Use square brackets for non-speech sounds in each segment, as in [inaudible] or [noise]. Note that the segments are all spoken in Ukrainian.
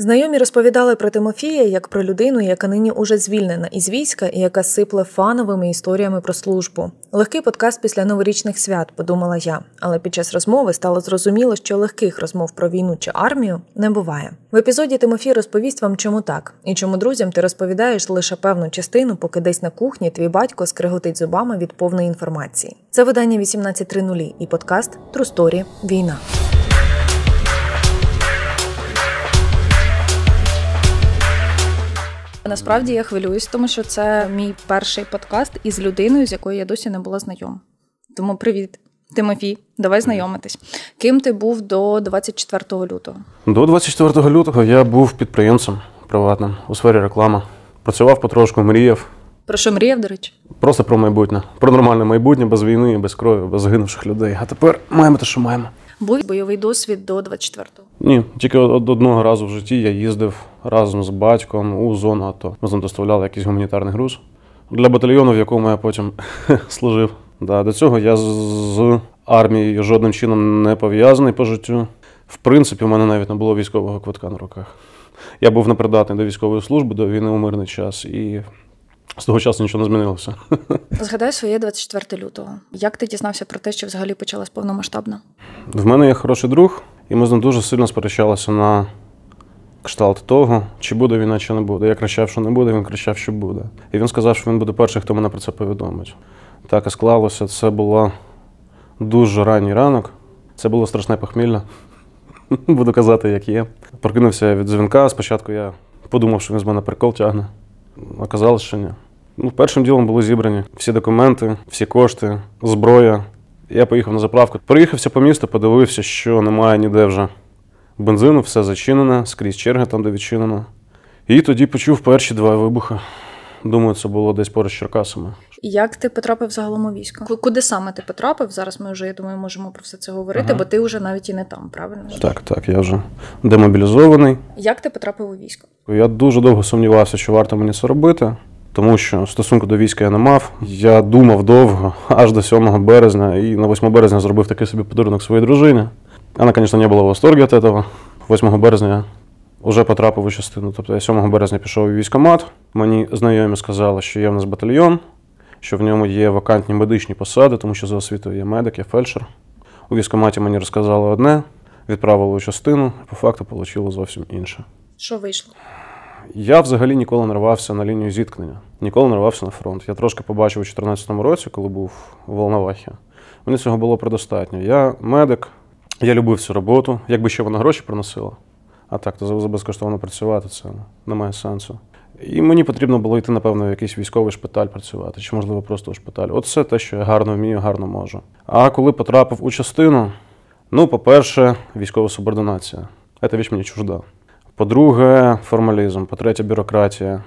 Знайомі розповідали про Тимофія як про людину, яка нині уже звільнена із війська і яка сипле фановими історіями про службу. Легкий подкаст після новорічних свят, подумала я. Але під час розмови стало зрозуміло, що легких розмов про війну чи армію не буває. В епізоді Тимофій розповість вам, чому так, і чому друзям ти розповідаєш лише певну частину, поки десь на кухні твій батько скриготить зубами від повної інформації. Це видання 18.00 і подкаст Трусторі Війна. Насправді я хвилююсь, тому що це мій перший подкаст із людиною, з якою я досі не була знайома. Тому привіт, Тимофій, давай знайомитись. Ким ти був до 24 лютого? До 24 лютого я був підприємцем приватним у сфері реклами. Працював потрошку, мріяв. Про що мріяв, до речі? Просто про майбутнє, про нормальне майбутнє без війни, без крові, без загинувших людей. А тепер маємо те, що маємо. Був бойовий досвід до 24-го? Ні, тільки одного разу в житті я їздив разом з батьком у зону АТО. Ми з ним доставляли якийсь гуманітарний груз для батальйону, в якому я потім [laughs] служив. Да, До цього я з армією жодним чином не пов'язаний по життю. В принципі, у мене навіть не було військового квитка на руках. Я був непридатний до військової служби, до війни у мирний час, і з того часу нічого не змінилося. [laughs] Згадай своє 24 лютого. Як ти дізнався про те, що взагалі почалась повномасштабна? В мене є хороший друг, і ми з ним дуже сильно сперечалися на кшталт того, чи буде війна, чи не буде. Я кричав, що не буде, він кричав, що буде. І він сказав, що він буде перший, хто мене про це повідомить. Так і склалося. Це було дуже ранній ранок. Це було страшне похмілля. [laughs] Буду казати, як є. Прокинувся від дзвінка. Спочатку я подумав, що він з мене прикол тягне. Оказалось, що ні. Ну, Першим ділом були зібрані всі документи, всі кошти, зброя. Я поїхав на заправку. Приїхався по місту, подивився, що немає ніде вже бензину, все зачинене, скрізь черги там, де відчинено. І тоді почув перші два вибухи. Думаю, це було десь поруч з Черкасами. Як ти потрапив загалом у військо? Куди саме ти потрапив? Зараз ми вже, я думаю, можемо про все це говорити, ага. бо ти вже навіть і не там, правильно? Так, так, я вже демобілізований. Як ти потрапив у військо? Я дуже довго сумнівався, що варто мені це робити, тому що стосунку до війська я не мав. Я думав довго, аж до 7 березня, і на 8 березня зробив такий собі подарунок своїй дружині. Вона, звісно, не була в восторгі від цього. 8 березня вже потрапив у частину. Тобто я 7 березня пішов у військкомат. Мені знайомі сказали, що є в нас батальйон, що в ньому є вакантні медичні посади, тому що за освітою є медик, є фельдшер. У військкоматі мені розказали одне, відправили у частину, по факту отримали зовсім інше. Що вийшло? Я взагалі ніколи не рвався на лінію зіткнення, ніколи не рвався на фронт. Я трошки побачив у 2014 році, коли був у Волновахі. Мені цього було предостатньо. Я медик, я любив цю роботу, якби ще вона гроші приносила. А так, то за безкоштовно працювати це не має сенсу. І мені потрібно було йти, напевно, в якийсь військовий шпиталь працювати, чи, можливо, просто у шпиталь. От це те, що я гарно вмію, гарно можу. А коли потрапив у частину, ну, по-перше, військова субординація. Це віч мені чужда. По-друге, формалізм, по-третє, бюрократія.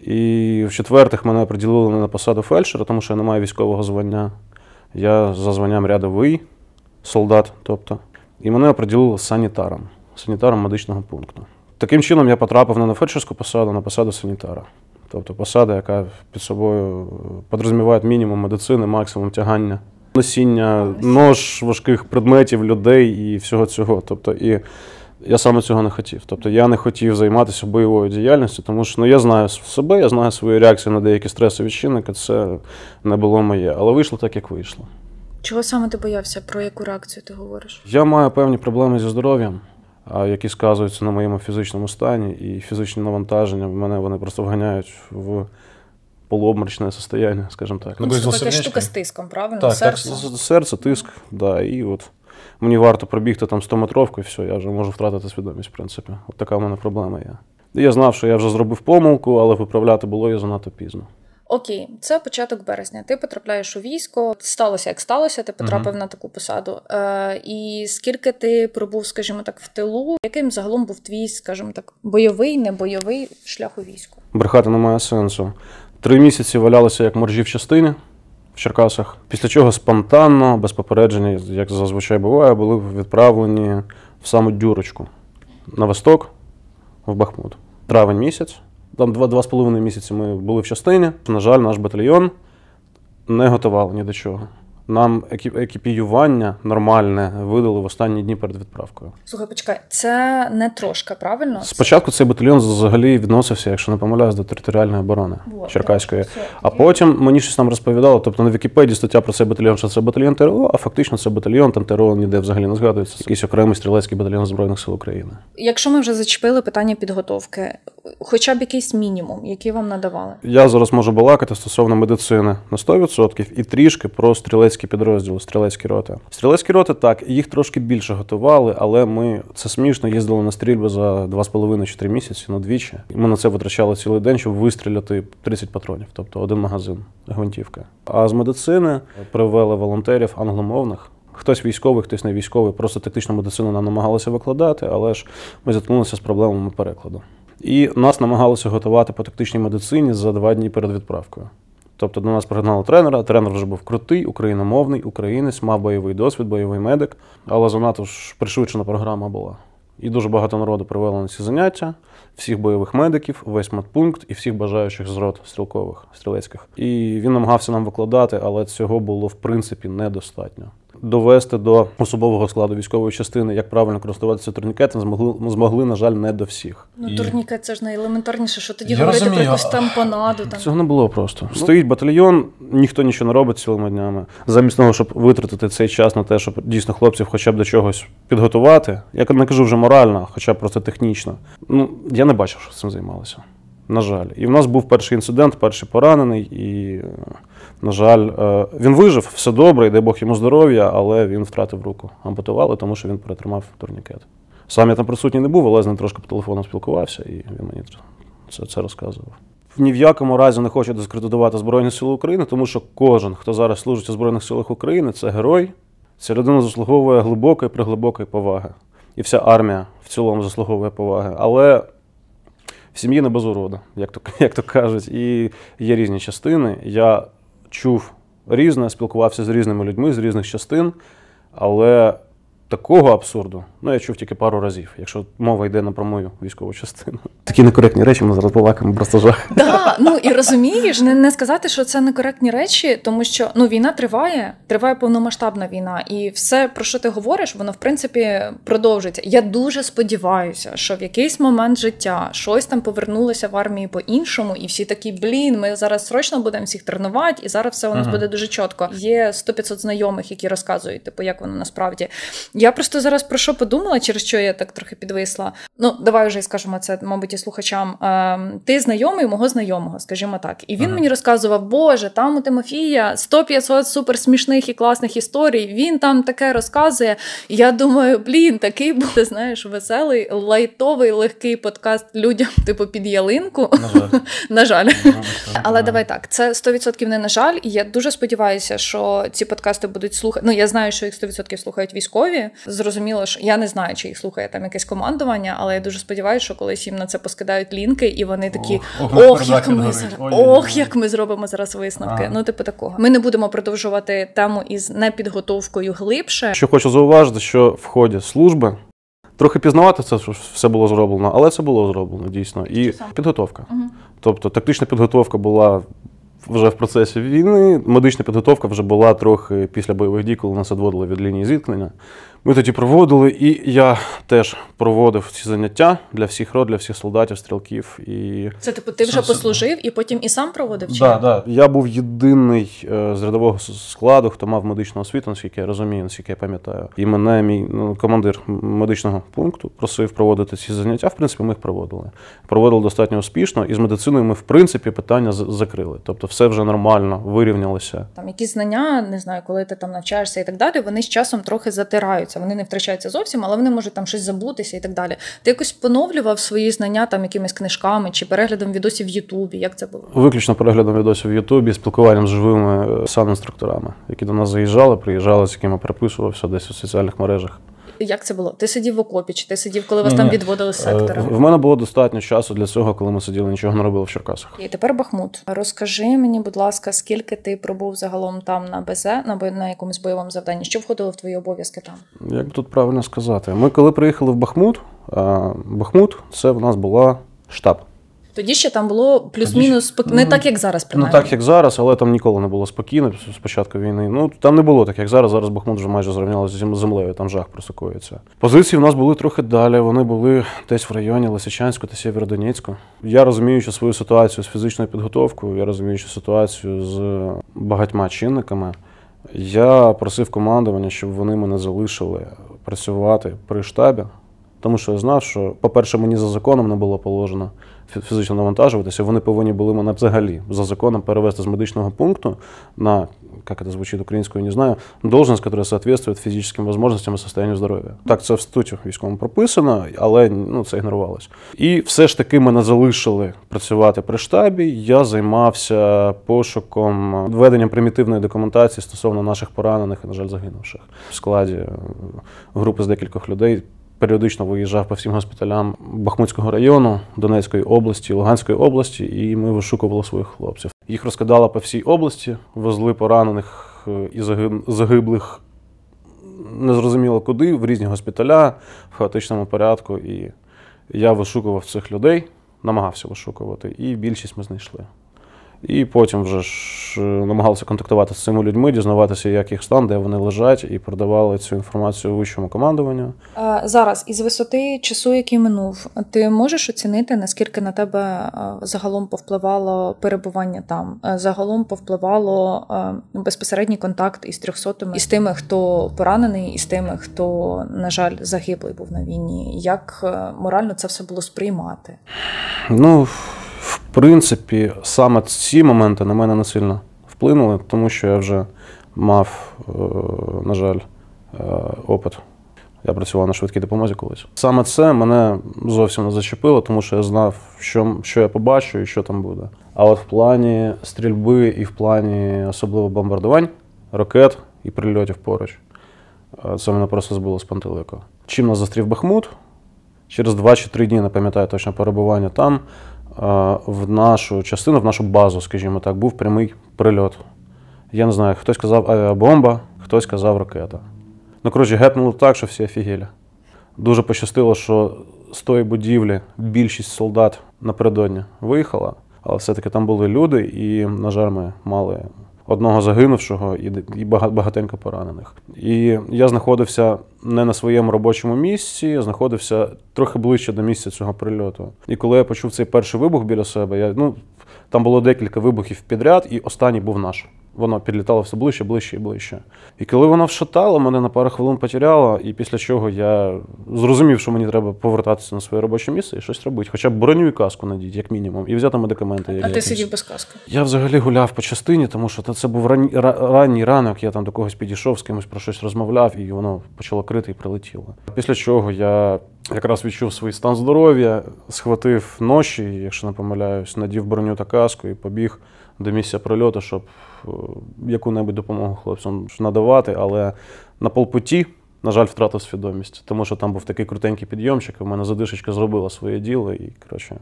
І в-четвертих, мене приділили на посаду фельдшера, тому що я не маю військового звання. Я за званням рядовий солдат, тобто. І мене оприділили санітаром, санітаром медичного пункту. Таким чином я потрапив не на фельдшерську посаду, а на посаду санітара. Тобто посада, яка під собою підрозуміває мінімум медицини, максимум тягання, носіння, нож важких предметів, людей і всього цього. Тобто, і я саме цього не хотів. Тобто я не хотів займатися бойовою діяльністю, тому що ну, я знаю себе, я знаю свої реакції на деякі стресові чинники, це не було моє. Але вийшло так, як вийшло. Чого саме ти боявся? Про яку реакцію ти говориш? Я маю певні проблеми зі здоров'ям, які сказуються на моєму фізичному стані, і фізичні навантаження в мене вони просто вганяють в полуобморочне состояние, скажімо так. Ну, це така штука з тиском, правильно? Так, серце, так, серце, тиск, да, і от мені варто пробігти там 100 метровку, і все, я вже можу втратити свідомість, в принципі. От така в мене проблема є. Я знав, що я вже зробив помилку, але виправляти було її занадто пізно. Окей, це початок березня. Ти потрапляєш у військо. Сталося, як сталося, ти потрапив uh-huh. на таку посаду. Е, І скільки ти пробув, скажімо так, в тилу, яким загалом був твій, скажімо так, бойовий, небойовий шлях у війську? Брехати немає сенсу. Три місяці валялися як моржі в частині в Черкасах, після чого спонтанно, без попередження, як зазвичай буває, були відправлені в саму дюрочку на восток, в Бахмут. Травень місяць. Там два-два з половиною місяці ми були в частині. На жаль, наш батальйон не готував ні до чого. Нам екіпіювання нормальне видали в останні дні перед відправкою. Слухай, почекай, це не трошка, правильно? Спочатку цей батальйон взагалі відносився, якщо не помиляюсь, до територіальної оборони вот, Черкаської. Так, а потім мені щось там розповідало. Тобто на Вікіпедії стаття про цей батальйон, що це батальйон ТРО, а фактично це батальйон, там ТРО ніде взагалі не згадується. Це якийсь окремий стрілецький батальйон Збройних сил України. Якщо ми вже зачепили питання підготовки, хоча б якийсь мінімум, який вам надавали? Я зараз можу балакати стосовно медицини на 100% і трішки про стрілецькі підрозділи, стрілецькі роти. Стрілецькі роти так, їх трошки більше готували, але ми це смішно їздили на стрільби за 2,5-3 місяці на двічі. Ми на це витрачали цілий день, щоб вистріляти 30 патронів, тобто один магазин гвинтівки. А з медицини привели волонтерів англомовних. Хтось військовий, хтось не військовий, просто тактичну медицину нам намагалися викладати, але ж ми зіткнулися з проблемами перекладу. І нас намагалися готувати по тактичній медицині за два дні перед відправкою. Тобто до нас пригнали тренера. Тренер вже був крутий, україномовний, українець, мав бойовий досвід, бойовий медик, але занадто ж пришвидшена програма була. І дуже багато народу привели на ці заняття, всіх бойових медиків, весь медпункт і всіх бажаючих з рот стрілкових, стрілецьких. І він намагався нам викладати, але цього було в принципі недостатньо довести до особового складу військової частини, як правильно користуватися турнікетом, змогли, змогли, на жаль, не до всіх. Ну, турнікет це ж найелементарніше, що тоді Я говорити розумію. про якусь тампонаду. Там. Цього не було просто. Ну. Стоїть батальйон, ніхто нічого не робить цілими днями. Замість того, щоб витратити цей час на те, щоб дійсно хлопців хоча б до чогось підготувати. Я не кажу вже морально, хоча б просто технічно. Ну, я не бачив, що цим займалися. На жаль. І в нас був перший інцидент, перший поранений, і на жаль, е, він вижив, все добре, і дай Бог йому здоров'я, але він втратив руку. Ампутували, тому що він перетримав турнікет. Сам я там присутній не був, але з ним трошки по телефону спілкувався, і він мені це, це розказував. Ні в якому разі не хочу дискредитувати Збройні Сили України, тому що кожен, хто зараз служить у Збройних силах України, це герой. Ця людина заслуговує глибокої, приглибокої поваги. І вся армія в цілому заслуговує поваги. Але в сім'ї не без урода, як то [laughs] як то кажуть. І є різні частини. Я чув різне, спілкувався з різними людьми з різних частин, але такого абсурду, ну я чув тільки пару разів, якщо мова йде на про мою військову частину. [laughs] Такі некоректні речі ми зараз балакаємо просто жах. Да, ну і розумієш, не не сказати, що це некоректні речі, тому що ну війна триває, триває повномасштабна війна, і все, про що ти говориш, воно в принципі продовжиться. Я дуже сподіваюся, що в якийсь момент життя щось там повернулося в армії по-іншому, і всі такі, блін, ми зараз срочно будемо всіх тренувати, і зараз все у нас uh буде дуже чітко. Є 100-500 знайомих, які розказують, типу, як воно насправді. Я просто зараз про що подумала, через що я так трохи підвисла. Ну, давай вже скажемо це, мабуть, і слухачам. Е, ти знайомий мого знайомого, скажімо так. І він ага. мені розказував, Боже, там у Тимофія 100-500 суперсмішних і класних історій. Він там таке розказує. Я думаю, блін, такий буде, знаєш, веселий, лайтовий, легкий подкаст людям, типу, під ялинку. На жаль. [laughs] на жаль. Але давай так, це 100% не на жаль. І я дуже сподіваюся, що ці подкасти будуть слухати. Ну, я знаю, що їх 100% слухають військові. Зрозуміло, що я не знаю, чи їх слухає там якесь командування, але я дуже сподіваюся, що колись їм на це поскидають лінки, і вони такі: ох, ох як ми зараз, ох, як ми зробимо зараз висновки. Ага. Ну, типу, такого. Ми не будемо продовжувати тему із непідготовкою глибше. Що хочу зауважити, що в ході служби. Трохи пізнавати це, що все було зроблено, але це було зроблено дійсно. І підготовка. Угу. Тобто тактична підготовка була вже в процесі війни, медична підготовка вже була трохи після бойових дій, коли нас відводили від лінії зіткнення. Ми тоді проводили, і я теж проводив ці заняття для всіх род, для всіх солдатів, стрілків. І це типу ти вже послужив і потім і сам проводив? Чи? Да, да. Я був єдиний е, з рядового складу, хто мав медичну освіту, наскільки я розумію, наскільки я пам'ятаю. І мене мій ну, командир медичного пункту просив проводити ці заняття. В принципі, ми їх проводили. Проводили достатньо успішно, і з медициною ми, в принципі, питання закрили. Тобто, все вже нормально, вирівнялося. Там якісь знання, не знаю, коли ти там навчаєшся і так далі. Вони з часом трохи затираються втрачаються, вони не втрачаються зовсім, але вони можуть там щось забутися і так далі. Ти якось поновлював свої знання там якимись книжками чи переглядом відосів в Ютубі? Як це було? Виключно переглядом відосів в Ютубі, спілкуванням з живими е, санінструкторами, які до нас заїжджали, приїжджали, з якими переписувався десь у соціальних мережах. Як це було? Ти сидів в окопі, чи ти сидів, коли вас Ні. там відводили з сектора? В мене було достатньо часу для цього, коли ми сиділи, нічого не робили в Черкасах. І тепер Бахмут. Розкажи мені, будь ласка, скільки ти пробув загалом там на БЗ, на на якомусь бойовому завданні? Що входило в твої обов'язки там? Як тут правильно сказати? Ми коли приїхали в Бахмут, Бахмут це в нас була штаб. Тоді ще там було плюс-мінус спок... не так, як зараз, Ну принаймні. так, як зараз, але там ніколи не було спокійно з початку війни. Ну там не було так, як зараз. Зараз Бахмут вже майже зрівнялося з землею, там жах просокується. Позиції в нас були трохи далі. Вони були десь в районі Лисичанську та Сєвєродонецьку. Я розуміючи свою ситуацію з фізичною підготовкою, я розуміючи ситуацію з багатьма чинниками. Я просив командування, щоб вони мене залишили працювати при штабі, тому що я знав, що, по-перше, мені за законом не було положено фізично навантажуватися. Вони повинні були мене взагалі за законом перевести з медичного пункту на, як це звучить українською, не знаю, должность, яка соответствует фізичним можливостям і состоянию здоров'я. Так, це в статуті військовому прописано, але ну, це ігнорувалось. І все ж таки мене залишили працювати при штабі. Я займався пошуком веденням примітивної документації стосовно наших поранених і, на жаль, загинувших в складі е, групи з декількох людей. Періодично виїжджав по всім госпіталям Бахмутського району, Донецької області, Луганської області, і ми вишукували своїх хлопців. Їх розкидали по всій області, везли поранених е, і загиблих незрозуміло куди, в різні госпіталя в хаотичному порядку. І я вишукував цих людей, намагався вишукувати, і більшість ми знайшли. І потім вже ж е, намагалися контактувати з цими людьми, дізнаватися, як їх стан, де вони лежать, і продавали цю інформацію вищому командуванню. Зараз, із висоти часу, який минув, ти можеш оцінити, наскільки на тебе е, загалом повпливало перебування там? Е, Загалом повпливало безпосередній контакт із трьохсотими, із тими, хто поранений, і з тими, хто, на жаль, загиблий був на війні. Як морально це все було сприймати? Ну, в принципі, саме ці моменти на мене не сильно вплинули, тому що я вже мав, е, на жаль, е, опит. Я працював на швидкій допомозі колись. Саме це мене зовсім не зачепило, тому що я знав, що, що я побачу і що там буде. А от в плані стрільби і в плані особливо бомбардувань, ракет і прильотів поруч, е, це мене просто збило з пантелику. Чим нас застрів Бахмут? Через 2 чи 3 дні, не пам'ятаю точно перебування там, в нашу частину, в нашу базу, скажімо так, був прямий прильот. Я не знаю, хтось казав авіабомба, хтось казав ракета. Ну, коротше, гепнуло так, що всі офігелі. Дуже пощастило, що з тої будівлі більшість солдат напередодні виїхала, але все-таки там були люди, і, на жаль, ми мали одного загинувшого і, багатенько поранених. І я знаходився не на своєму робочому місці, я знаходився трохи ближче до місця цього прильоту. І коли я почув цей перший вибух біля себе, я, ну, там було декілька вибухів підряд, і останній був наш. Воно підлітало все ближче, ближче і ближче. І коли воно вшатало, мене на пару хвилин потеряло, і після чого я зрозумів, що мені треба повертатися на своє робоче місце і щось робити. Хоча б броню і каску надіть, як мінімум, і взяти медикаменти. А ти сидів без каски? Я взагалі гуляв по частині, тому що це був ранній, ранній ранок, я там до когось підійшов, з кимось про щось розмовляв, і воно почало крити і прилетіло. Після чого я якраз відчув свій стан здоров'я, схватив ноші, якщо не помиляюсь, надів броню та каску і побіг до місця прильоту, щоб е, яку-небудь допомогу хлопцям надавати. Але на полпуті, на жаль, втратив свідомість, тому що там був такий крутенький підйомчик, і в мене задишечка зробила своє діло, і коротше.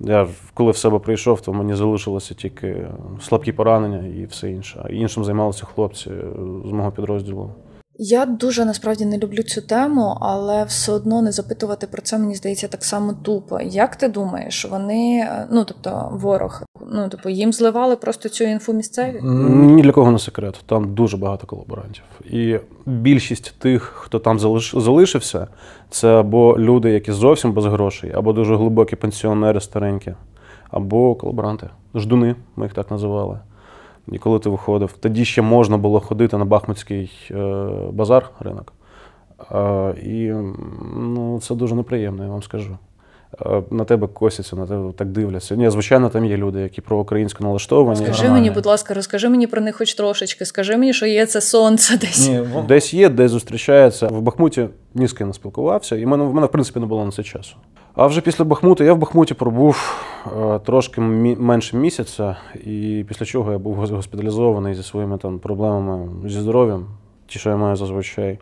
Я коли в себе прийшов, то мені залишилося тільки слабкі поранення і все інше. А іншим займалися хлопці е, з мого підрозділу. Я дуже насправді не люблю цю тему, але все одно не запитувати про це мені здається так само тупо. Як ти думаєш, вони, е, ну тобто ворог, ну тобто їм зливали просто цю інфу місцеві? Ні для кого не секрет. Там дуже багато колаборантів. І більшість тих, хто там залиш- залишився, це або люди, які зовсім без грошей, або дуже глибокі пенсіонери старенькі, або колаборанти. Ждуни, ми їх так називали. І коли ти виходив, тоді ще можна було ходити на Бахмутський е, базар, ринок. Е, і ну, це дуже неприємно, я вам скажу. Е, На тебе косяться, на тебе так дивляться. Ні, звичайно, там є люди, які проукраїнсько налаштовані. Скажи мені, будь ласка, розкажи мені про них хоч трошечки. Скажи мені, що є це сонце десь. Ні, Десь є, десь зустрічається. В Бахмуті ні з ким не спілкувався, і в мене, в мене, в принципі, не було на це часу. А вже після Бахмута я в Бахмуті пробув е, трошки менше місяця, і після чого я був госпіталізований зі своїми там проблемами зі здоров'ям, ті, що я маю зазвичай.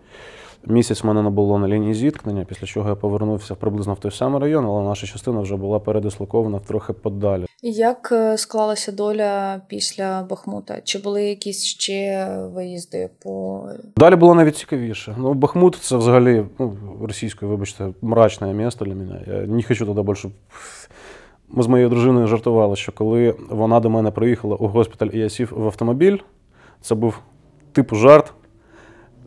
Місяць в мене не було на лінії зіткнення, після чого я повернувся приблизно в той самий район, але наша частина вже була передислокована трохи подалі. Як е, склалася доля після Бахмута? Чи були якісь ще виїзди по Далі було навіть цікавіше. Ну, Бахмут це взагалі, ну, російською, вибачте, мрачне місто для мене. Я не хочу туди більше Ми з моєю дружиною жартували, що коли вона до мене приїхала у госпіталь і я сів в автомобіль, це був типу жарт.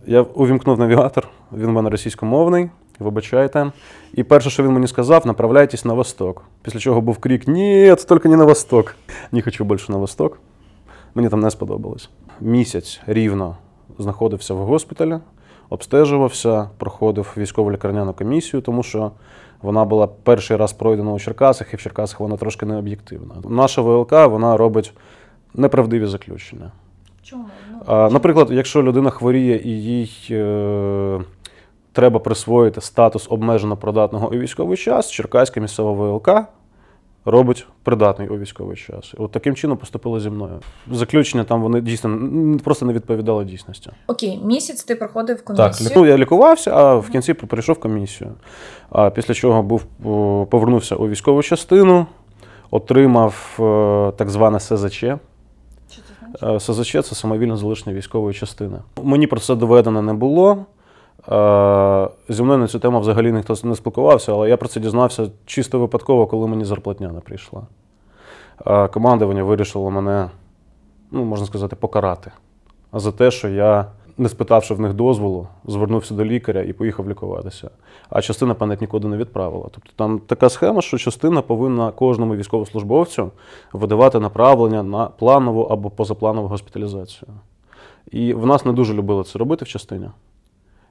Я увімкнув навігатор, він у мене російськомовний, вибачайте. І перше, що він мені сказав, направляйтесь на восток. Після чого був крик: Ні, тільки не на восток. Не хочу більше на восток. Мені там не сподобалось. Місяць рівно знаходився в госпіталі, обстежувався, проходив військово лікарняну комісію, тому що вона була перший раз пройдена у Черкасах, і в Черкасах вона трошки не об'єктивна. Наша ВЛК вона робить неправдиві заключення. Чому? Ну, Наприклад, якщо людина хворіє і їй е, треба присвоїти статус обмежено придатного у військовий час, Черкаська місцева ВЛК робить придатний у військовий час. От таким чином поступило зі мною. Заключення там вони дійсно просто не відповідали дійсності. Окей, місяць ти проходив Так, комісію. ну, я лікувався, а в кінці перейшов комісію. А після чого був повернувся у військову частину, отримав е, так зване СЗЧ. Що це значить? Е, СЗЧ це самовільно залишення військової частини. Мені про це доведено не було. Е, Зі мною на цю тему взагалі ніхто не спілкувався, але я про це дізнався чисто випадково, коли мені зарплатня не прийшла. Е, Командування вирішило мене, ну, можна сказати, покарати за те, що я, не спитавши в них дозволу, звернувся до лікаря і поїхав лікуватися. А частина пам'ять нікуди не відправила. Тобто там така схема, що частина повинна кожному військовослужбовцю видавати направлення на планову або позапланову госпіталізацію. І в нас не дуже любили це робити в частині.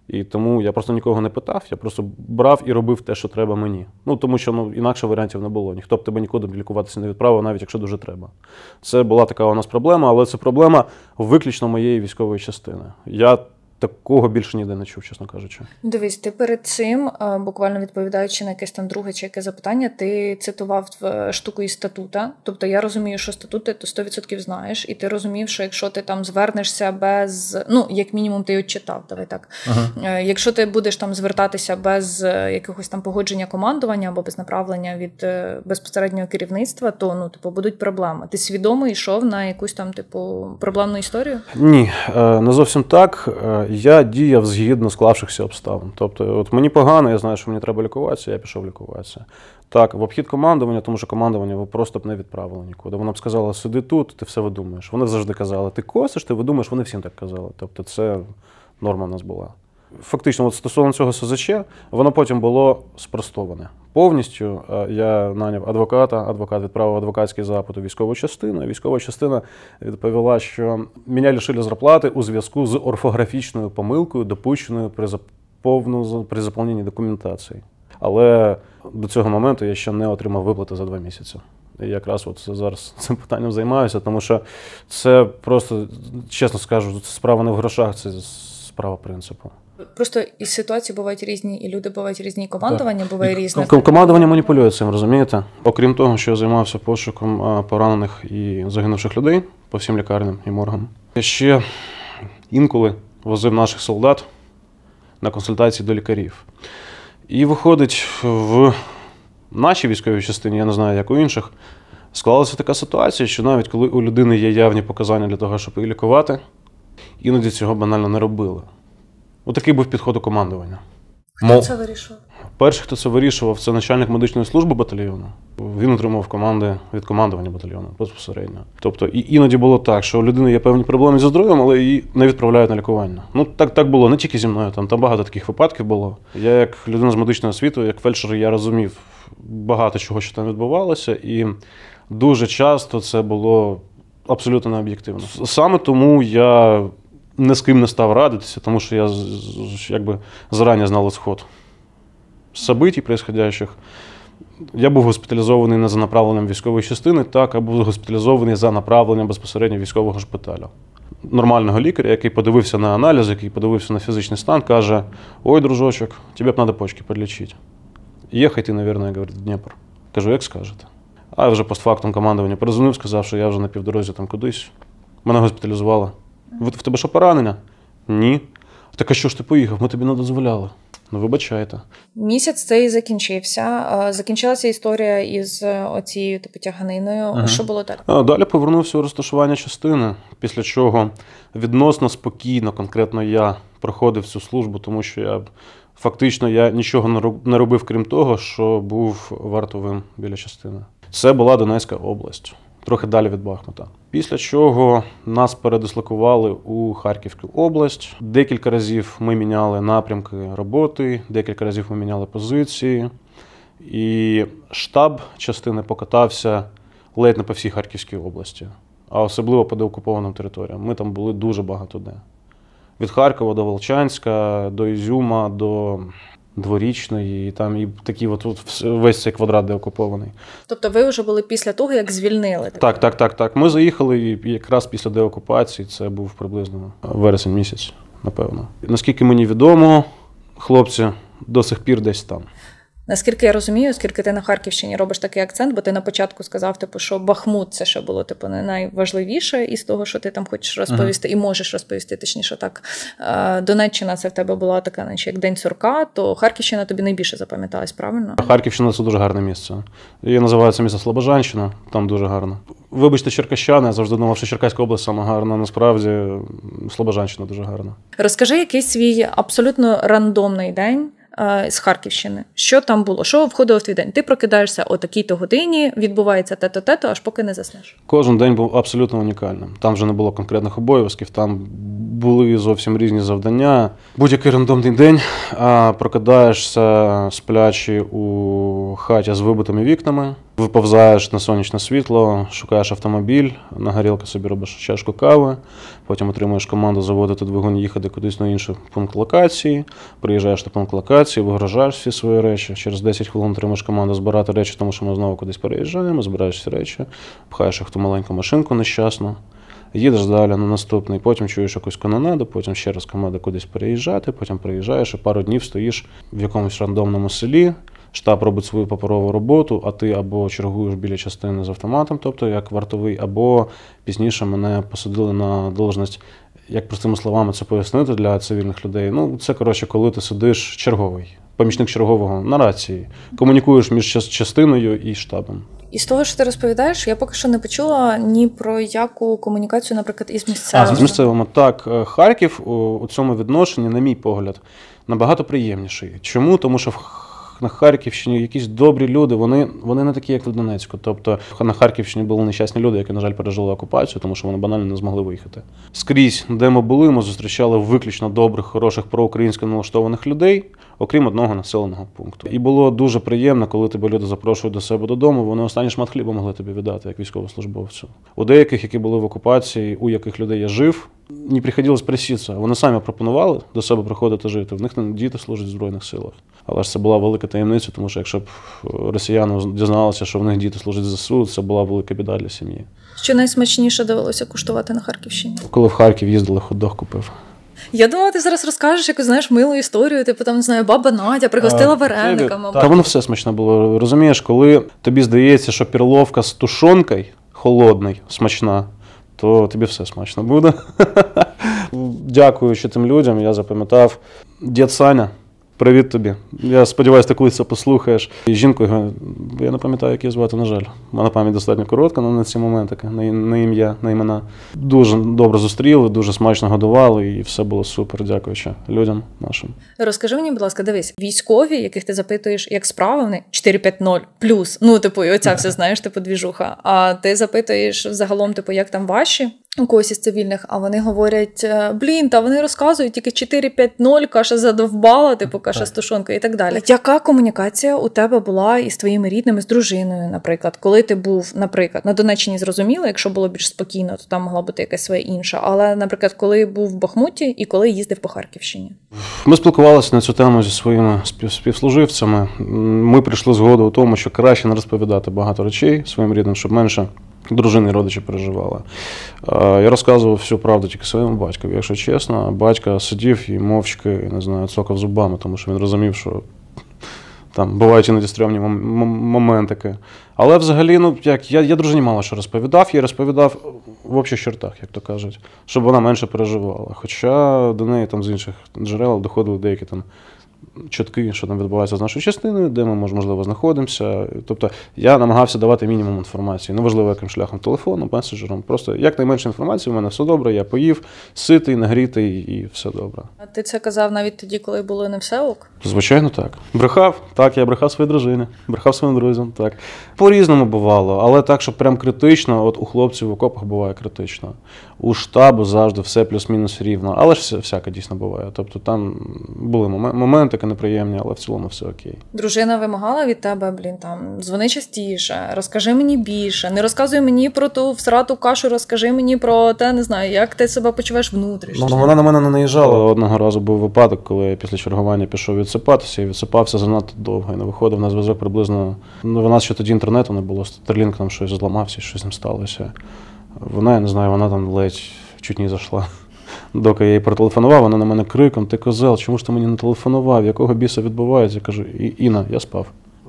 І тому я просто нікого не питав, я просто брав і робив те, що треба мені. Ну тому що ну, інакше варіантів не було. Ніхто б тебе нікуди лікуватися не відправив, навіть якщо дуже треба. Це була така у нас проблема, але це проблема виключно моєї військової частини. Я такого більше ніде не чув, чесно кажучи. Дивись, ти перед цим, е, буквально відповідаючи на якесь там друге чи яке запитання, ти цитував е, штуку із статута. Тобто я розумію, що статути ти 100% знаєш, і ти розумів, що якщо ти там звернешся без, ну як мінімум, ти його читав, давай так. Е, Якщо ти будеш там звертатися без якогось там погодження командування або без направлення від безпосереднього керівництва, то ну типу будуть проблеми. Ти свідомо йшов на якусь там типу проблемну історію? Ні, не зовсім так. Я діяв згідно склавшихся обставин. Тобто, от мені погано, я знаю, що мені треба лікуватися, я пішов лікуватися. Так, в обхід командування, тому що командування ви просто б не відправило нікуди. Вона б сказала, сиди тут, ти все видумаєш. Вони завжди казали, ти косиш, ти видумаєш, вони всім так казали. Тобто, це норма в нас була. Фактично, от стосовно цього СЗЧ, воно потім було спростоване. Повністю е, я наняв адвоката, адвокат відправив адвокатський запит у військову частину. Військова частина відповіла, що мене лишили зарплати у зв'язку з орфографічною помилкою, допущеною при заповну при заповненні документації. Але до цього моменту я ще не отримав виплати за два місяці. І якраз от зараз цим питанням займаюся, тому що це просто, чесно скажу, це справа не в грошах, це справа принципу. Просто і ситуації бувають різні, і люди бувають різні, і командування буває різне. ком- Командування маніпулює цим, розумієте? Окрім того, що я займався пошуком поранених і загинувших людей по всім лікарням і моргам. Я ще інколи возив наших солдат на консультації до лікарів. І виходить, в нашій військовій частині, я не знаю, як у інших, склалася така ситуація, що навіть коли у людини є явні показання для того, щоб її лікувати, іноді цього банально не робили. Отакий був підход у командування. Хто це вирішував? Перший, хто це вирішував, це начальник медичної служби батальйону. Він отримав команди від командування батальйону безпосередньо. Тобто, і іноді було так, що у людини є певні проблеми зі здоров'ям, але її не відправляють на лікування. Ну так, так було не тільки зі мною, там, там багато таких випадків було. Я, як людина з медичної освіти, як фельдшер, я розумів багато чого, що там відбувалося, і дуже часто це було абсолютно необ'єктивно. Саме тому я ні з ким не став радитися, тому що я якби зарані знав ісход событий происходящих. Я був госпіталізований не за направленням військової частини, так, а був госпіталізований за направленням безпосередньо військового шпиталю. Нормального лікаря, який подивився на аналіз, який подивився на фізичний стан, каже: Ой, дружочок, тебе б треба почки підлічити. Їхай ти, мабуть, говорить, в Дніпр. Кажу, як скажете. А вже постфактум командування перезвонив, сказав, що я вже на півдорозі там кудись. Мене госпіталізували. В, в тебе що поранення? Ні. Так а що ж ти поїхав? Ми тобі не дозволяли. Ну, вибачайте. Місяць цей закінчився. Закінчилася історія із е, оцією типу тяганиною. Мгм. Що було далі? А, Далі повернувся у розташування частини, після чого відносно спокійно, конкретно я проходив цю службу, тому що я фактично я нічого не робив, крім того, що був вартовим біля частини. Це була Донецька область, трохи далі від Бахмута. Після чого нас передислокували у Харківську область. Декілька разів ми міняли напрямки роботи, декілька разів ми міняли позиції. І штаб частини покатався ледь не по всій Харківській області, а особливо по деокупованим територіям. Ми там були дуже багато де. Від Харкова до Волчанська, до Ізюма, до Дворічної, і там і такі от, от весь цей квадрат деокупований. Тобто ви вже були після того, як звільнили? Так, так, так, так. Ми заїхали якраз після деокупації, це був приблизно вересень місяць, напевно. Наскільки мені відомо, хлопці до сих пір десь там. Наскільки я розумію, оскільки ти на Харківщині робиш такий акцент, бо ти на початку сказав, типу, що Бахмут це ще було типу не найважливіше із того, що ти там хочеш розповісти, uh-huh. і можеш розповісти, точніше так. Донеччина це в тебе була така, наче як День Сурка, то Харківщина тобі найбільше запам'яталась, правильно? Харківщина це дуже гарне місце. Її називають це місто Слобожанщина, там дуже гарно. Вибачте, Черкащани, я завжди думав, що Черкаська область саме гарна. Насправді Слобожанщина дуже гарна. Розкажи якийсь свій абсолютно рандомний день. Е, з Харківщини. Що там було? Що входило в твій день? Ти прокидаєшся о такій-то годині, відбувається те-то-те-то, аж поки не заснеш. Кожен день був абсолютно унікальним. Там вже не було конкретних обов'язків, там були зовсім різні завдання. Будь-який рандомний день прокидаєшся сплячи у хаті з вибитими вікнами. Виповзаєш на сонячне світло, шукаєш автомобіль, на горілку собі робиш чашку кави, потім отримуєш команду заводити двигун, їхати кудись на інший пункт локації. Приїжджаєш на пункт локації, вигружаєш всі свої речі. Через 10 хвилин отримуєш команду збирати речі, тому що ми знову кудись переїжджаємо, збираєш всі речі, пхаєш їх в ту маленьку машинку нещасну. Їдеш далі на наступний, потім чуєш якусь канонаду, потім ще раз команда кудись переїжджати, потім приїжджаєш і пару днів стоїш в якомусь рандомному селі штаб робить свою паперову роботу, а ти або чергуєш біля частини з автоматом, тобто як вартовий, або пізніше мене посадили на должність. Як простими словами це пояснити для цивільних людей? Ну, це коротше, коли ти сидиш черговий, помічник чергового на рації, комунікуєш між частиною і штабом. І з того, що ти розповідаєш, я поки що не почула ні про яку комунікацію, наприклад, із місцевими. А, з місцевими. Так, е, Харків у цьому відношенні, на мій погляд, набагато приємніший. Чому? Тому що в на Харківщині якісь добрі люди, вони вони не такі, як в Донецьку. Тобто на Харківщині були нещасні люди, які, на жаль, пережили окупацію, тому що вони банально не змогли виїхати. Скрізь, де ми були, ми зустрічали виключно добрих, хороших проукраїнсько налаштованих людей, окрім одного населеного пункту. І було дуже приємно, коли тебе люди запрошують до себе додому. Вони останній шмат хліба могли тобі віддати, як військовослужбовцю. У деяких, які були в окупації, у яких людей я жив не приходилось проситися. Вони самі пропонували до себе приходити жити. В них діти служать в Збройних силах. Але ж це була велика таємниця, тому що якщо б росіяни дізналися, що в них діти служать в ЗСУ, це була велика біда для сім'ї. Що найсмачніше довелося куштувати на Харківщині? Коли в Харків їздили, хот-дог купив. Я думала, ти зараз розкажеш якусь знаєш милу історію, типу там не знаю, баба Надя пригостила варениками. Та воно все смачно було. Розумієш, коли тобі здається, що перловка з тушонкою холодний, смачна то тобі все смачно буде. [laughs] Дякуючи тим людям, я запам'ятав дід Саня. Привіт тобі. Я сподіваюся, ти колись це послухаєш. І жінку, я не пам'ятаю, як її звати, на жаль. Мене пам'ять достатньо коротка на ці моменти, на ім'я, на імена. Дуже добре зустріли, дуже смачно годували, і все було супер, дякуючи людям нашим. Розкажи мені, будь ласка, дивись, військові, яких ти запитуєш, як справи, вони 4-5-0 плюс. Ну, типу, і оця все знаєш, типу, двіжуха. А ти запитуєш загалом, типу, як там ваші? У когось із цивільних, а вони говорять: «Е, блін, та вони розказують тільки 4-5-0, каша задовбала, типу каша з тушонкою і так далі. Яка комунікація у тебе була із твоїми рідними, з дружиною, наприклад, коли ти був, наприклад, на Донеччині зрозуміло, якщо було більш спокійно, то там могла бути якась своя інша. Але, наприклад, коли був в Бахмуті і коли їздив по Харківщині, ми спілкувалися на цю тему зі своїми співслуживцями. Ми прийшли згоду у тому, що краще не розповідати багато речей своїм рідним, щоб менше дружини і родичі переживали. Я розказував всю правду тільки своєму батькові, якщо чесно, батько сидів і мовчки, не знаю, цокав зубами, тому що він розумів, що там бувають іноді стрьомні моментики. Але взагалі, ну як я я дружині мало що розповідав, я розповідав в общих чертах, як то кажуть, щоб вона менше переживала. Хоча до неї там з інших джерел доходили деякі там чутки, що там відбувається з нашою частиною, де ми можливо знаходимося. Тобто я намагався давати мінімум інформації. Неважливо, яким шляхом телефону, меседжером. Просто якнайменше інформації, у мене все добре, я поїв, ситий, нагрітий і все добре. А ти це казав навіть тоді, коли було не все ок? Звичайно, так. Брехав, так, я брехав своїй дружині, брехав своїм друзям. так. По-різному бувало, але так, що прям критично, от у хлопців в окопах буває критично. У штабу завжди все плюс-мінус рівно, але ж всяке дійсно буває. Тобто там були моменти неприємні, але в цілому все окей. Дружина вимагала від тебе, блін, там дзвони частіше, розкажи мені більше, не розказуй мені про ту всрату кашу, розкажи мені про те, не знаю, як ти себе почуваєш внутрішньо. Ну, вона на мене не наїжджала. Одного разу був випадок, коли я після чергування пішов відсипатися і відсипався занадто довго і не виходив на зв'язок приблизно. Ну, вона ще тоді інтернету не було, Старлінк там щось зламався, щось з ним сталося. Вона, я не знаю, вона там ледь чуть не зайшла. [laughs] Доки я їй протелефонував, вона на мене криком, ти козел, чому ж ти мені не телефонував? Якого біса відбувається? Я кажу, Іна, я спав.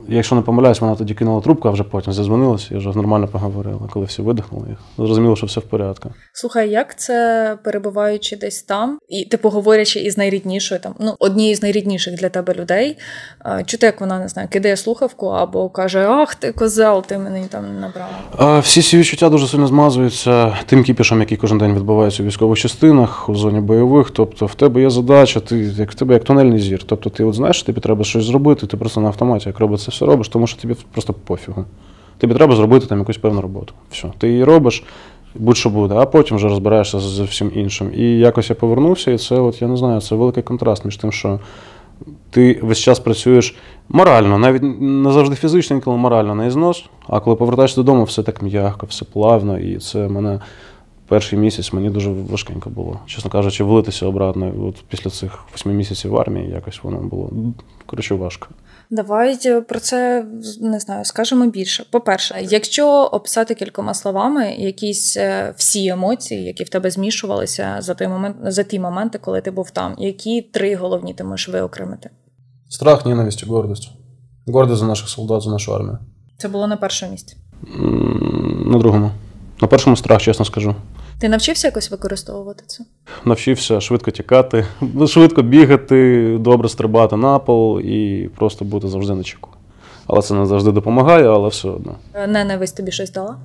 Якщо не помиляюсь, вона тоді кинула трубку, а вже потім зазвонилася і вже нормально поговорила. Коли всі видихнули, зрозуміло, що все в порядку. Слухай, як це перебуваючи десь там, і типу говорячи із найріднішою, там ну однією з найрідніших для тебе людей, чути, як вона не знаю, кидає слухавку або каже: Ах, ти козел, ти мене там не набрала. Всі ці відчуття дуже сильно змазуються тим кіпішем, який кожен день відбувається у військових частинах, у зоні бойових. Тобто в тебе є задача, ти як в тебе як тунельний зір. Тобто, ти от знаєш, тобі треба щось зробити, ти просто на автоматі, як робиться все робиш, тому що тобі просто пофігу. Тобі треба зробити там якусь певну роботу. Все, ти її робиш, будь-що буде, а потім вже розбираєшся з всім іншим. І якось я повернувся, і це, от я не знаю, це великий контраст між тим, що ти весь час працюєш морально, навіть не завжди фізично, інколи морально на ізнос. А коли повертаєшся додому, все так м'яко, все плавно, і це мене. Перший місяць мені дуже важкенько було, чесно кажучи, влитися обратно. От після цих восьми місяців в армії якось воно було коротше важко. Давай е, про це не знаю, скажемо більше. По-перше, якщо описати кількома словами якісь е, всі емоції, які в тебе змішувалися за той момент, за ті моменти, коли ти був там, які три головні ти можеш виокремити? Страх, ненависть і гордість. Гордість за наших солдат, за нашу армію. Це було на першому місці? На другому. На першому страх, чесно скажу. Ти навчився якось використовувати це? Навчився швидко тікати, швидко бігати, добре стрибати на пол і просто бути завжди на чеку. Але це не завжди допомагає, але все одно. Е, ненависть тобі щось дала?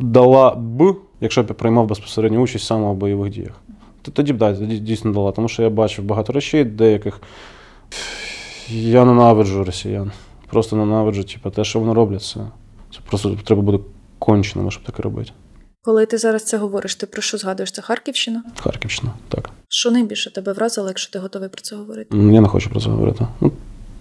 Дала б, якщо б я приймав безпосередню участь саме в бойових діях. Тоді б да, дійсно дала, тому що я бачив багато речей, деяких я ненавиджу росіян. Просто ненавиджу, типу, те, що вони роблять, це, це просто треба буде конченими, щоб таке робити. Коли ти зараз це говориш, ти про що згадуєш? Це Харківщина? Харківщина, так. Що найбільше тебе вразило, якщо ти готовий про це говорити? Я не хочу про це говорити. Ну,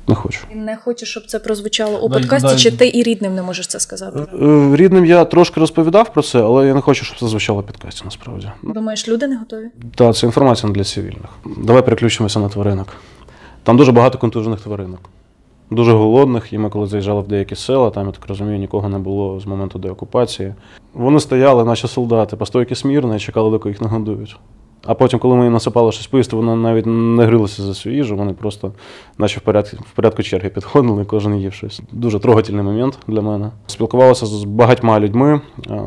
Не хочу. Не хочеш, щоб це прозвучало у подкасті, дай, чи ти і рідним не можеш це сказати? Е, рідним я трошки розповідав про це, але я не хочу, щоб це звучало в подкасті, насправді. Думаєш, люди не готові? Так, це інформація не для цивільних. Давай переключимося на тваринок. Там дуже багато контужених тваринок дуже голодних, і ми коли заїжджали в деякі села, там, я так розумію, нікого не було з моменту деокупації. Вони стояли, наче солдати, по стойки смірно і чекали, доки їх нагодують. А потім, коли ми насипали щось поїсти, вони навіть не грилися за свою їжу, вони просто, наче в порядку в порядку черги, підходили, кожен їв щось. Дуже трогательний момент для мене. Спілкувалися з багатьма людьми.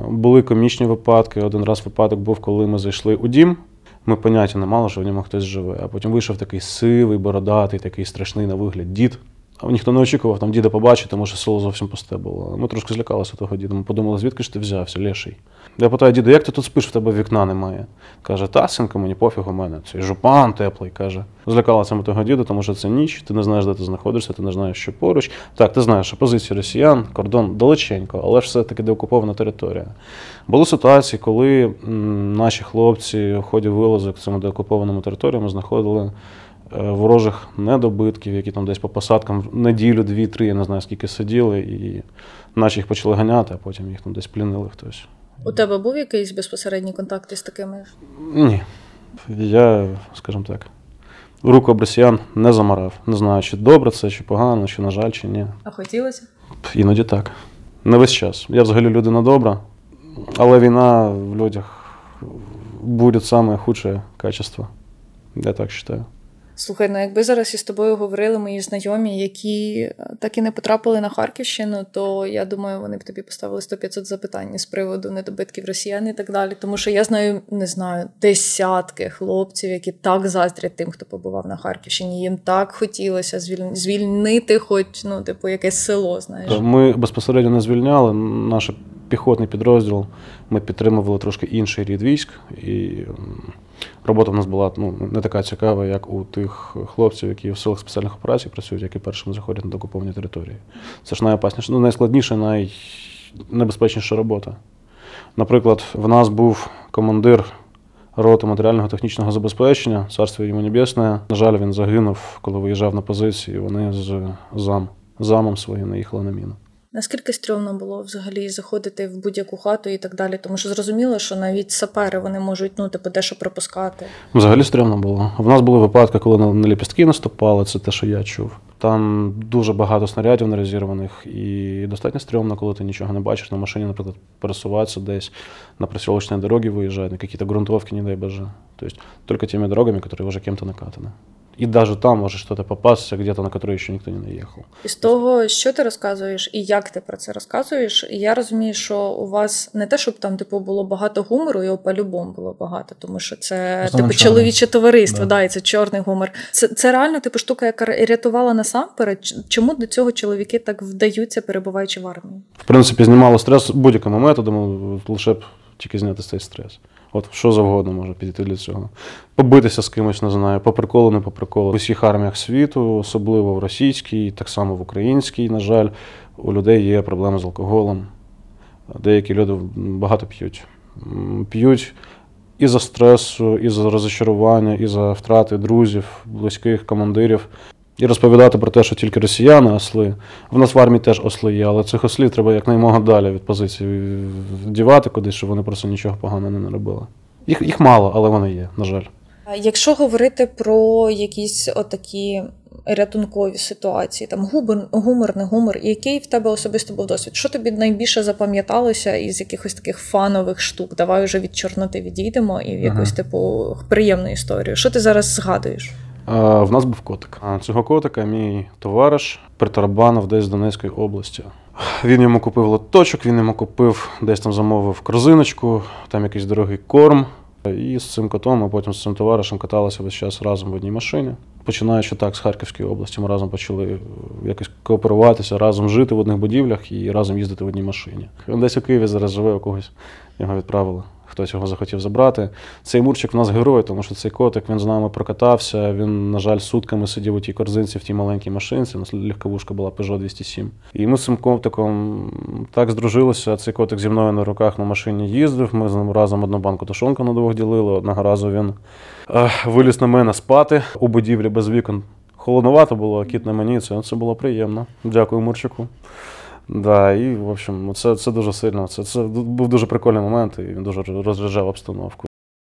Були комічні випадки. Один раз випадок був, коли ми зайшли у дім. Ми поняття не мали, що в ньому хтось живе. А потім вийшов такий сивий, бородатий, такий страшний на вигляд дід. Ніхто не очікував там діда побачити, тому що село зовсім пусте було. Ми трошки злякалися того діда. Ми подумали, звідки ж ти взявся, леший. Я питаю, діду, як ти тут спиш, в тебе вікна немає? Каже, та синку, мені пофіг у мене. Цей жупан теплий. каже. Злякалися ми того діда, тому що це ніч, ти не знаєш, де ти знаходишся, ти не знаєш, що поруч. Так, ти знаєш, що позиція росіян, кордон далеченько, але ж все-таки деокупована територія. Були ситуації, коли м, наші хлопці в ході вилазок цими деокупованими територіями знаходили. Е, ворожих недобитків, які там десь по посадкам неділю, дві-три, я не знаю, скільки сиділи, і наче їх почали ганяти, а потім їх там десь плінили хтось. У тебе був якийсь безпосередній контакт із такими? Ні. Я, скажімо так, руку об росіян не замарав. Не знаю, чи добре це, чи погано, чи, на жаль, чи ні. А хотілося? Іноді так. Не весь час. Я взагалі людина добра, але війна в людях буде саме худше качество. Я так вважаю. Слухай, ну якби зараз із тобою говорили мої знайомі, які е, так і не потрапили на Харківщину, то я думаю, вони б тобі поставили 100-500 запитань з приводу недобитків росіян і так далі. Тому що я знаю, не знаю, десятки хлопців, які так заздрять тим, хто побував на Харківщині. Їм так хотілося звільнити, хоч ну, типу, якесь село. Знаєш, ми безпосередньо не звільняли наше піхотний підрозділ. Ми підтримували трошки інший рід військ, і робота в нас була ну, не така цікава, як у тих хлопців, які в силах спеціальних операцій працюють, які першими заходять на окуповані території. Це ж найопасніше, ну, найскладніша, найнебезпечніша робота. Наприклад, в нас був командир роти матеріального технічного забезпечення, царство йому небесне. На жаль, він загинув, коли виїжджав на позиції. Вони з зам, замом своїм наїхали на міну. Наскільки стрьомно було взагалі заходити в будь-яку хату і так далі? Тому що зрозуміло, що навіть сапери вони можуть ну, типу, дещо пропускати. Взагалі стрьомно було. В нас були випадки, коли на ліпістки наступали, це те, що я чув. Там дуже багато снарядів нерозірваних, і достатньо стрьомно, коли ти нічого не бачиш на машині, наприклад, пересуватися десь на присілочні дороги виїжджають, на якісь ґрунтовки, не дай боже. Тобто тільки тими дорогами, які вже кем-то накатані. І навіть там може щось попасться, где-то на которое ще ніхто не наїхав. І з того, що ти розказуєш, і як ти про це розказуєш, я розумію, що у вас не те, щоб там типу було багато гумору, його по-любому було багато, тому що це Основно типу чорний. чоловіче товариство, да. да, і це чорний гумор. Це це реально типу штука, яка рятувала насамперед. Чому до цього чоловіки так вдаються, перебуваючи в армії? В принципі, знімало стрес будь-якими методами, лише б тільки зняти цей стрес. От що завгодно може підійти для цього. Побитися з кимось, не знаю, по приколу, не по приколу. В усіх арміях світу, особливо в російській, так само в українській, на жаль, у людей є проблеми з алкоголем. Деякі люди багато п'ють. П'ють і за стресу, і за розчарування, і за втрати друзів, близьких, командирів. І розповідати про те, що тільки росіяни осли. В нас в армії теж осли є, але цих ослів треба якнаймога далі від позиції вдівати кудись, щоб вони просто нічого поганого не наробили. Їх їх мало, але вони є, на жаль. Якщо говорити про якісь отакі рятункові ситуації, там гумор, гумор, не гумор, який в тебе особисто був досвід? Що тобі найбільше запам'яталося із якихось таких фанових штук? Давай вже від Чорноти відійдемо і в якусь ага. типу приємну історію. Що ти зараз згадуєш? В нас був котик. Цього котика мій товариш притарабанив десь з Донецької області. Він йому купив лоточок, він йому купив, десь там замовив корзиночку, там якийсь дорогий корм. І з цим котом ми потім з цим товаришем каталися весь час разом в одній машині. Починаючи так з Харківської області, ми разом почали якось кооперуватися, разом жити в одних будівлях і разом їздити в одній машині. Він десь у Києві зараз живе у когось, його відправили хтось його захотів забрати. Цей Мурчик в нас герой, тому що цей котик він з нами прокатався. Він, на жаль, сутками сидів у тій корзинці в тій маленькій машинці. У нас легковушка була Peugeot 207. І ми з цим котиком так здружилися. Цей котик зі мною на руках на машині їздив. Ми з ним разом одну банку тушонка на двох ділили. Одного разу він е, виліз на мене спати у будівлі без вікон. Холодновато було, кіт на мені. Це, це було приємно. Дякую, Мурчику. Да, І, в общем, це це дуже сильно. Це це був дуже прикольний момент, і він дуже розряджав обстановку.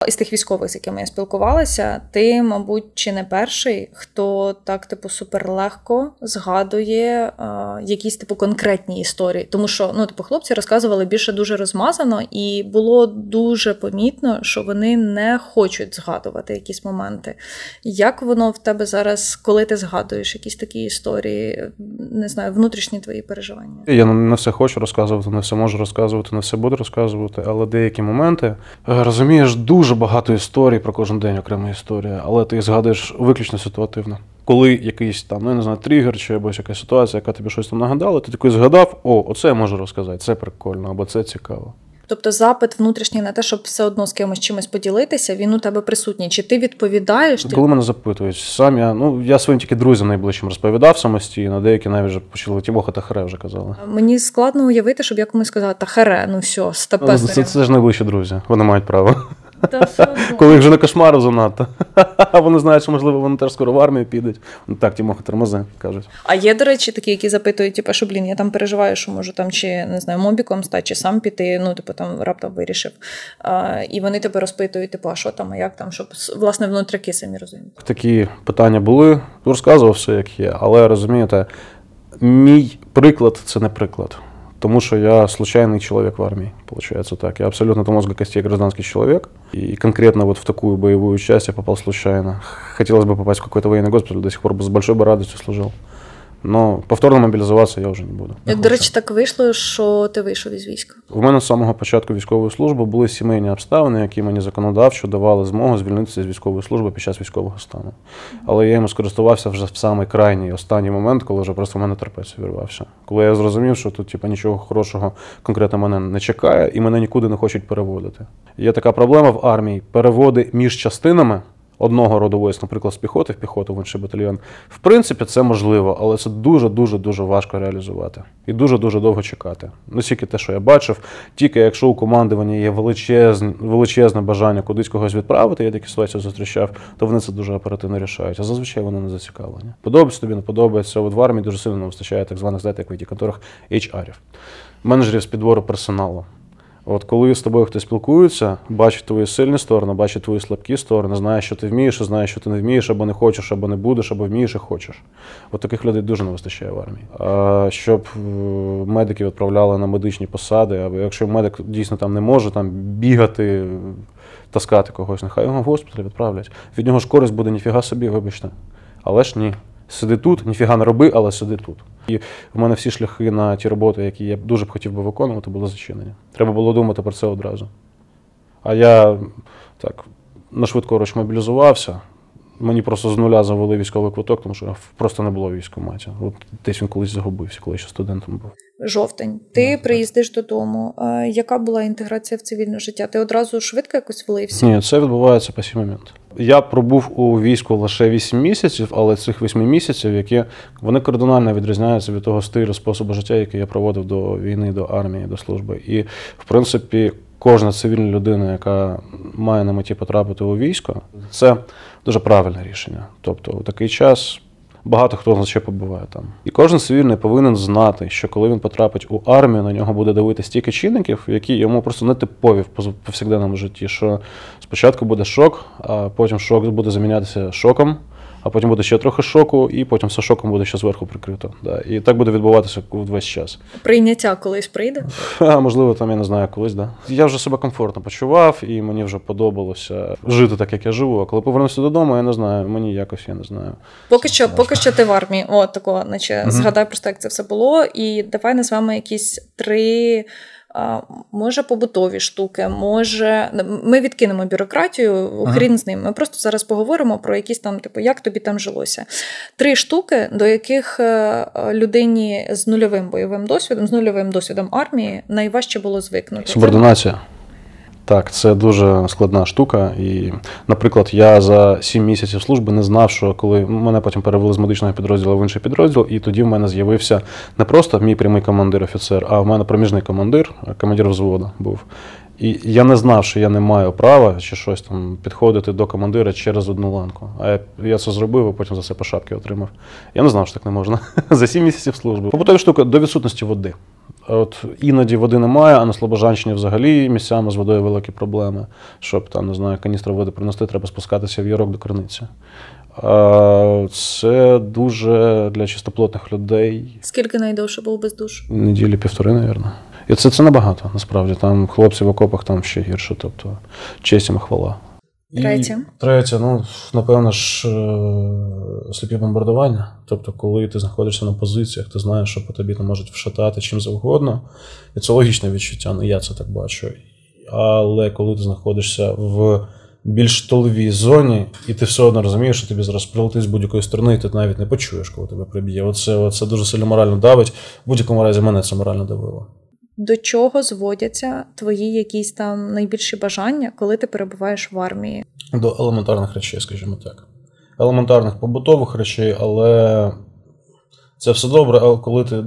Із тих військових, з якими я спілкувалася, ти, мабуть, чи не перший, хто так, типу, суперлегко згадує е, якісь типу конкретні історії. Тому що ну, типу, хлопці розказували більше дуже розмазано, і було дуже помітно, що вони не хочуть згадувати якісь моменти. Як воно в тебе зараз, коли ти згадуєш якісь такі історії, не знаю, внутрішні твої переживання? Я не все хочу розказувати, не все можу розказувати, не все буду розказувати, але деякі моменти е, розумієш дуже дуже багато історій про кожен день окрема історія, але ти їх згадуєш виключно ситуативно. Коли якийсь там, ну я не знаю, тригер чи або якась ситуація, яка тобі щось там нагадала, ти такий згадав, о, оце я можу розказати, це прикольно, або це цікаво. Тобто запит внутрішній на те, щоб все одно з кимось чимось поділитися, він у тебе присутній. Чи ти відповідаєш? Коли ти... мене запитують, сам я ну я своїм тільки друзям найближчим розповідав самостійно, деякі навіть вже почали Тімоха та харе вже казали. Мені складно уявити, щоб я комусь сказала, та харе, ну все. Ну, це, це ж найближчі друзі, вони мають право. [laughs] Коли їх вже не кошмарив занадто. [laughs] Вони знають, що, можливо, вони теж скоро в армію підуть. Ну, так, Тімоха тормози, кажуть. А є, до речі, такі, які запитують, типу, що блін, я там переживаю, що можу там чи не знаю, мобіком стати, чи сам піти, ну, типу, там раптом вирішив. А, І вони тебе розпитують, типу, а що там, а як там, щоб власне внутряки самі розуміють. Такі питання були, розказував все, як є, але розумієте, мій приклад це не приклад. Тому что я случайный человек в армии, получается так. Я абсолютно до мозга костей гражданский человек. И конкретно вот в такую боевую часть я попал случайно. Хотелось бы попасть в какой-то военный госпиталь, до сих пор бы с большой бы радостью служил. Но повторно мобілізуватися я вже не буду. Як, до речі, так вийшло, що ти вийшов із війська? У мене з самого початку військової служби були сімейні обставини, які мені законодавчо давали змогу звільнитися з військової служби під час військового стану. Але я йому скористувався вже в самий крайній останній момент, коли вже просто в мене терпець вірвався. Коли я зрозумів, що тут типу, нічого хорошого конкретно мене не чекає, і мене нікуди не хочуть переводити. Є така проблема в армії: переводи між частинами одного роду військ, наприклад, з піхоти в піхоту в інший батальйон. В принципі, це можливо, але це дуже-дуже дуже важко реалізувати і дуже-дуже довго чекати. Ну, тільки те, що я бачив, тільки якщо у командування є величезне, величезне бажання кудись когось відправити, я такі ситуації зустрічав, то вони це дуже оперативно рішають. А зазвичай вони не зацікавлені. Подобається тобі, не подобається. От в армії дуже сильно не вистачає так званих, знаєте, як в it конторах HR-ів, менеджерів з підбору персоналу. От коли з тобою хтось спілкується, бачить твої сильні сторони, бачить твої слабкі сторони, знає, що ти вмієш, знає, що ти не вмієш, або не хочеш, або не будеш, або вмієш і хочеш. От таких людей дуже не вистачає в армії. А щоб е, медики відправляли на медичні посади, або якщо медик дійсно там не може там бігати, таскати когось, нехай його в госпіталь відправлять. Від нього ж користь буде ніфіга собі, вибачте. Але ж ні. Сиди тут, ніфіга не роби, але сиди тут. І в мене всі шляхи на ті роботи, які я дуже б хотів би виконувати, були зачинені. Треба було думати про це одразу. А я так на швидкоруч мобілізувався. Мені просто з нуля завели військовий квиток, тому що просто не було військоматі. От десь він колись загубився, коли ще студентом був. Жовтень. Ти no, приїздиш додому. А Яка була інтеграція в цивільне життя? Ти одразу швидко якось влився? Ні, це відбувається по сім момент. Я пробув у війську лише 8 місяців, але цих 8 місяців, які вони кардинально відрізняються від того стилю способу життя, який я проводив до війни, до армії, до служби. І в принципі, кожна цивільна людина, яка має на меті потрапити у військо, це дуже правильне рішення. Тобто, у такий час. Багато хто ще побуває там. І кожен цивільний повинен знати, що коли він потрапить у армію, на нього буде дивитися стільки чинників, які йому просто не типові в повсякденному житті. Що спочатку буде шок, а потім шок буде замінятися шоком а потім буде ще трохи шоку, і потім все шоком буде ще зверху прикрито. Да. І так буде відбуватися весь час. Прийняття колись прийде? А, Можливо, там я не знаю колись, да. Я вже себе комфортно почував, і мені вже подобалося жити так, як я живу. А коли повернуся додому, я не знаю. Мені якось я не знаю. Поки що, поки що ти в армії. О, такого, наче mm згадай просто, як це все було. І давай назвемо якісь три може побутові штуки, може. Ми відкинемо бюрократію, хрін ага. з ним. Ми просто зараз поговоримо про якісь там, типу, як тобі там жилося. Три штуки, до яких е, людині з нульовим бойовим досвідом, з нульовим досвідом армії найважче було звикнути. Субординація. Так, це дуже складна штука. І, наприклад, я за сім місяців служби не знав, що коли мене потім перевели з медичного підрозділу в інший підрозділ, і тоді в мене з'явився не просто мій прямий командир-офіцер, а в мене проміжний командир, командир взводу був. І я не знав, що я не маю права чи щось там підходити до командира через одну ланку. А я я це зробив, і потім за це по шапки отримав. Я не знав, що так не можна. [laughs] За сім місяців служби. Побутові штука до відсутності води. От Іноді води немає, а на Слобожанщині взагалі місцями з водою великі проблеми. Щоб там, не знаю, каністра води принести, треба спускатися в ярок до криниці. Це дуже для чистоплотних людей. Скільки найдовше був без душу? Неділі півтори, мабуть. І це це небагато, насправді. Там хлопці в окопах там ще гірше, тобто честь їм хвала. Третє. Третє, ну, напевно ж, е, сліпі бомбардування. Тобто, коли ти знаходишся на позиціях, ти знаєш, що по тобі не можуть вшатати чим завгодно. І це логічне відчуття, ну я це так бачу. Але коли ти знаходишся в більш толовій зоні, і ти все одно розумієш, що тобі зараз прилетить з будь-якої сторони, і ти навіть не почуєш, коли тебе приб'є. Оце, оце дуже сильно морально давить. В будь-якому разі мене це морально давило до чого зводяться твої якісь там найбільші бажання, коли ти перебуваєш в армії? До елементарних речей, скажімо так. Елементарних побутових речей, але це все добре, але коли ти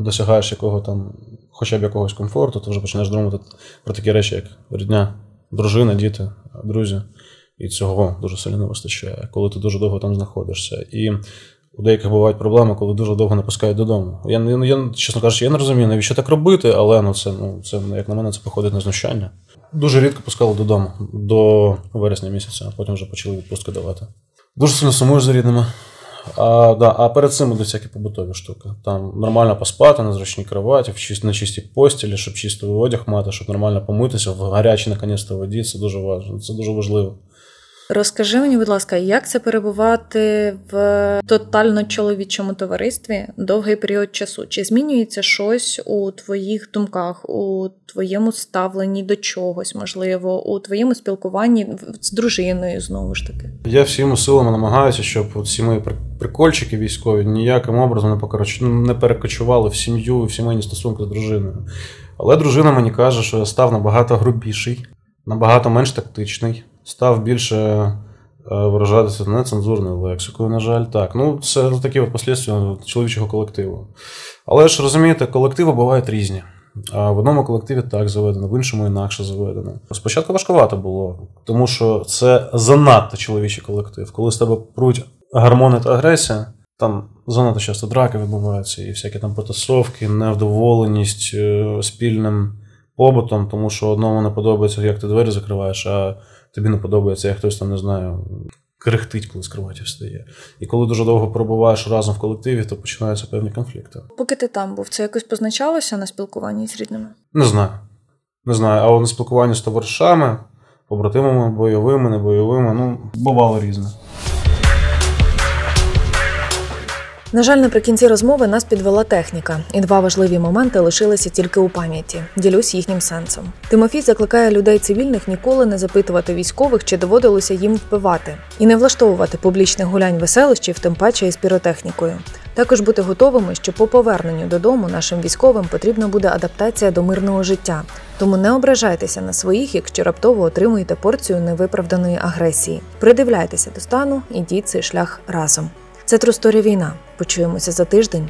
досягаєш якого там, хоча б якогось комфорту, ти вже починаєш думати про такі речі, як рідня, дружина, діти, друзі. І цього дуже сильно не вистачає, коли ти дуже довго там знаходишся. І у деяких бувають проблеми, коли дуже довго не пускають додому. Я, я чесно кажучи, я не розумію, навіщо так робити, але ну, це, ну, це, як на мене, це походить на знущання. Дуже рідко пускали додому до вересня місяця, а потім вже почали відпустки давати. Дуже сильно сумую за рідними. А да, а перед цим будуть всякі побутові штуки. Там нормально поспати на зручній кроваті, на чистій постілі, щоб чистий одяг мати, щоб нормально помитися в гарячій наконець воді. Це дуже важливо, це дуже важливо. Розкажи мені, будь ласка, як це перебувати в тотально чоловічому товаристві довгий період часу? Чи змінюється щось у твоїх думках, у твоєму ставленні до чогось, можливо, у твоєму спілкуванні з дружиною знову ж таки? Я всіми силами намагаюся, щоб ці мої прикольчики військові ніяким образом не покороч... не перекочували в сім'ю в сімейні стосунки з дружиною. Але дружина мені каже, що я став набагато грубіший, набагато менш тактичний став більше е, виражатися нецензурною лексикою, на жаль, так. Ну, це такі от послідствия чоловічого колективу. Але ж розумієте, колективи бувають різні. А в одному колективі так заведено, в іншому інакше заведено. Спочатку важкувато було, тому що це занадто чоловічий колектив. Коли з тебе пруть гормони та агресія, там занадто часто драки відбуваються, і всякі там потасовки, невдоволеність е, спільним побутом, тому що одному не подобається, як ти двері закриваєш, а тобі не подобається, як хтось там не знаю, крехтить, коли з кроваті встає. І коли дуже довго перебуваєш разом в колективі, то починаються певні конфлікти. Поки ти там був, це якось позначалося на спілкуванні з рідними? Не знаю. Не знаю. А на спілкуванні з товаришами, побратимами, бойовими, небойовими, ну, бувало різне. На жаль, наприкінці розмови нас підвела техніка, і два важливі моменти лишилися тільки у пам'яті. Ділюсь їхнім сенсом. Тимофій закликає людей цивільних ніколи не запитувати військових, чи доводилося їм вбивати, і не влаштовувати публічних гулянь веселищів, тим паче із піротехнікою. Також бути готовими, що по поверненню додому нашим військовим потрібна буде адаптація до мирного життя. Тому не ображайтеся на своїх, якщо раптово отримуєте порцію невиправданої агресії. Придивляйтеся до стану, ідіть цей шлях разом. Це тросторі війна. Почуємося за тиждень.